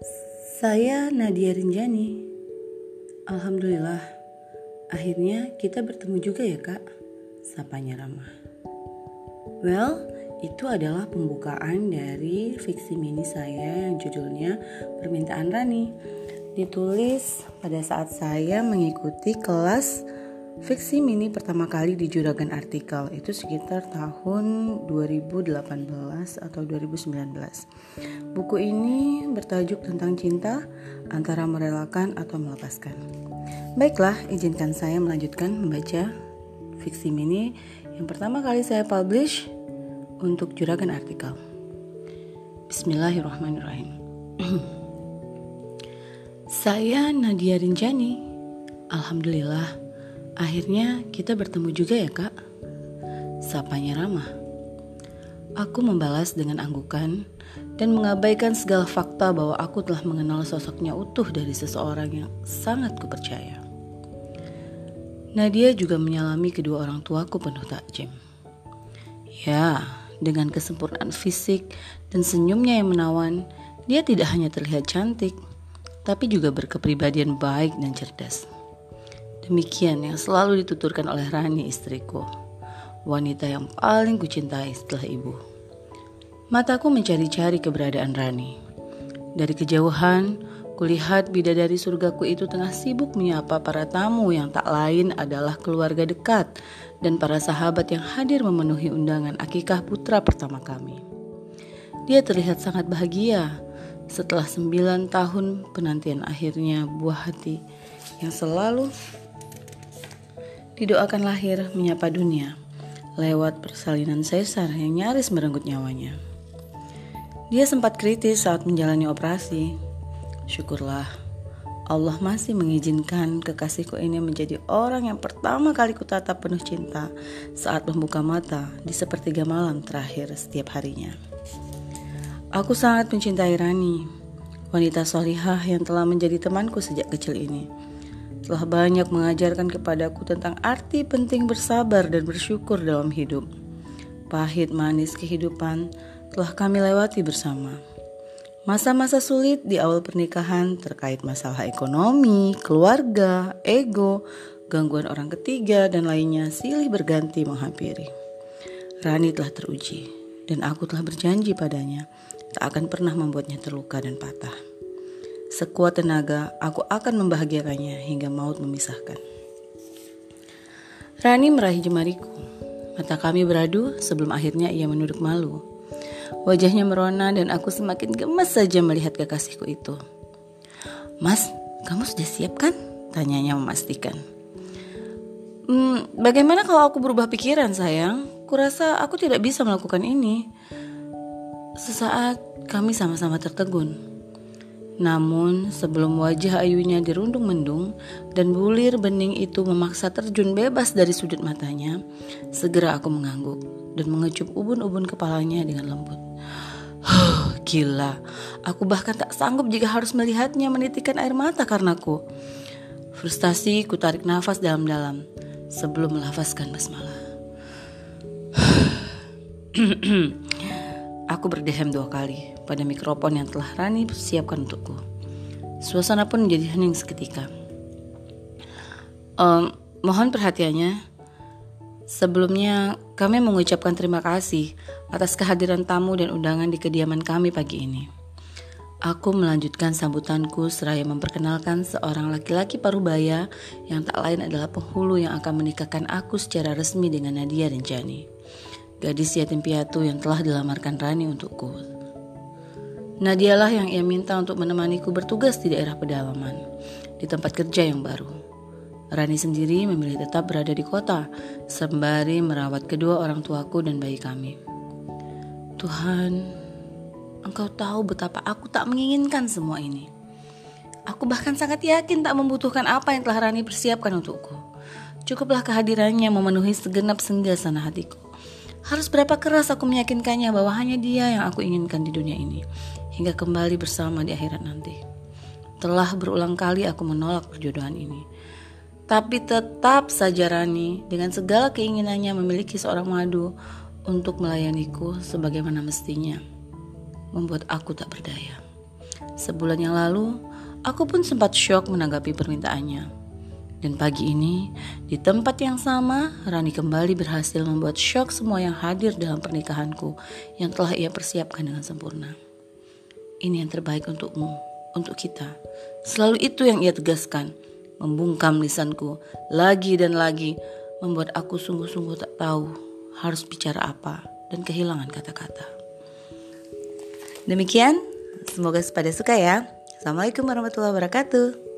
Saya Nadia Rinjani. Alhamdulillah, akhirnya kita bertemu juga ya kak, sapanya Ramah. Well, itu adalah pembukaan dari fiksi mini saya yang judulnya Permintaan Rani. Ditulis pada saat saya mengikuti kelas Fiksi mini pertama kali di Juragan Artikel itu sekitar tahun 2018 atau 2019. Buku ini bertajuk tentang cinta antara merelakan atau melepaskan. Baiklah, izinkan saya melanjutkan membaca fiksi mini yang pertama kali saya publish untuk Juragan Artikel. Bismillahirrahmanirrahim. saya Nadia Rinjani. Alhamdulillah Akhirnya kita bertemu juga ya kak Sapanya ramah Aku membalas dengan anggukan dan mengabaikan segala fakta bahwa aku telah mengenal sosoknya utuh dari seseorang yang sangat kupercaya. Nadia juga menyalami kedua orang tuaku penuh takjim. Ya, dengan kesempurnaan fisik dan senyumnya yang menawan, dia tidak hanya terlihat cantik, tapi juga berkepribadian baik dan cerdas. Demikian yang selalu dituturkan oleh Rani istriku, wanita yang paling kucintai setelah ibu. Mataku mencari-cari keberadaan Rani. Dari kejauhan, kulihat bidadari surgaku itu tengah sibuk menyapa para tamu yang tak lain adalah keluarga dekat dan para sahabat yang hadir memenuhi undangan akikah putra pertama kami. Dia terlihat sangat bahagia setelah sembilan tahun penantian akhirnya buah hati yang selalu didoakan lahir menyapa dunia lewat persalinan sesar yang nyaris merenggut nyawanya. Dia sempat kritis saat menjalani operasi. Syukurlah, Allah masih mengizinkan kekasihku ini menjadi orang yang pertama kali kutatap penuh cinta saat membuka mata di sepertiga malam terakhir setiap harinya. Aku sangat mencintai Rani, wanita solihah yang telah menjadi temanku sejak kecil ini telah banyak mengajarkan kepadaku tentang arti penting bersabar dan bersyukur dalam hidup. Pahit manis kehidupan telah kami lewati bersama. Masa-masa sulit di awal pernikahan terkait masalah ekonomi, keluarga, ego, gangguan orang ketiga, dan lainnya silih berganti menghampiri. Rani telah teruji, dan aku telah berjanji padanya tak akan pernah membuatnya terluka dan patah. Sekuat tenaga, aku akan membahagiakannya hingga maut memisahkan. Rani meraih jemariku. Mata kami beradu sebelum akhirnya ia menunduk malu. Wajahnya merona dan aku semakin gemes saja melihat kekasihku itu. Mas, kamu sudah siap kan? Tanyanya memastikan. Hmm, bagaimana kalau aku berubah pikiran sayang? Kurasa aku tidak bisa melakukan ini. Sesaat kami sama-sama tertegun. Namun, sebelum wajah Ayunya dirundung mendung dan bulir bening itu memaksa terjun bebas dari sudut matanya, segera aku mengangguk dan mengecup ubun-ubun kepalanya dengan lembut. Huh, gila, aku bahkan tak sanggup jika harus melihatnya menitikan air mata karenaku. Frustasi ku tarik nafas dalam-dalam sebelum melafazkan basmalah. Aku berdehem dua kali pada mikrofon yang telah Rani siapkan untukku. Suasana pun menjadi hening seketika. Um, mohon perhatiannya. Sebelumnya, kami mengucapkan terima kasih atas kehadiran tamu dan undangan di kediaman kami pagi ini. Aku melanjutkan sambutanku seraya memperkenalkan seorang laki-laki parubaya yang tak lain adalah penghulu yang akan menikahkan aku secara resmi dengan Nadia dan Jani gadis yatim piatu yang telah dilamarkan Rani untukku. Nadialah yang ia minta untuk menemaniku bertugas di daerah pedalaman, di tempat kerja yang baru. Rani sendiri memilih tetap berada di kota, sembari merawat kedua orang tuaku dan bayi kami. Tuhan, Engkau tahu betapa aku tak menginginkan semua ini. Aku bahkan sangat yakin tak membutuhkan apa yang telah Rani persiapkan untukku. Cukuplah kehadirannya memenuhi segenap senja sana hatiku. Harus berapa keras aku meyakinkannya bahwa hanya dia yang aku inginkan di dunia ini, hingga kembali bersama di akhirat nanti. Telah berulang kali aku menolak perjodohan ini. Tapi tetap saja Rani dengan segala keinginannya memiliki seorang madu untuk melayaniku sebagaimana mestinya. Membuat aku tak berdaya. Sebulan yang lalu, Aku pun sempat syok menanggapi permintaannya. Dan pagi ini, di tempat yang sama, Rani kembali berhasil membuat syok semua yang hadir dalam pernikahanku yang telah ia persiapkan dengan sempurna. Ini yang terbaik untukmu, untuk kita. Selalu itu yang ia tegaskan, membungkam lisanku lagi dan lagi, membuat aku sungguh-sungguh tak tahu harus bicara apa dan kehilangan kata-kata. Demikian, semoga pada suka ya. Assalamualaikum warahmatullahi wabarakatuh.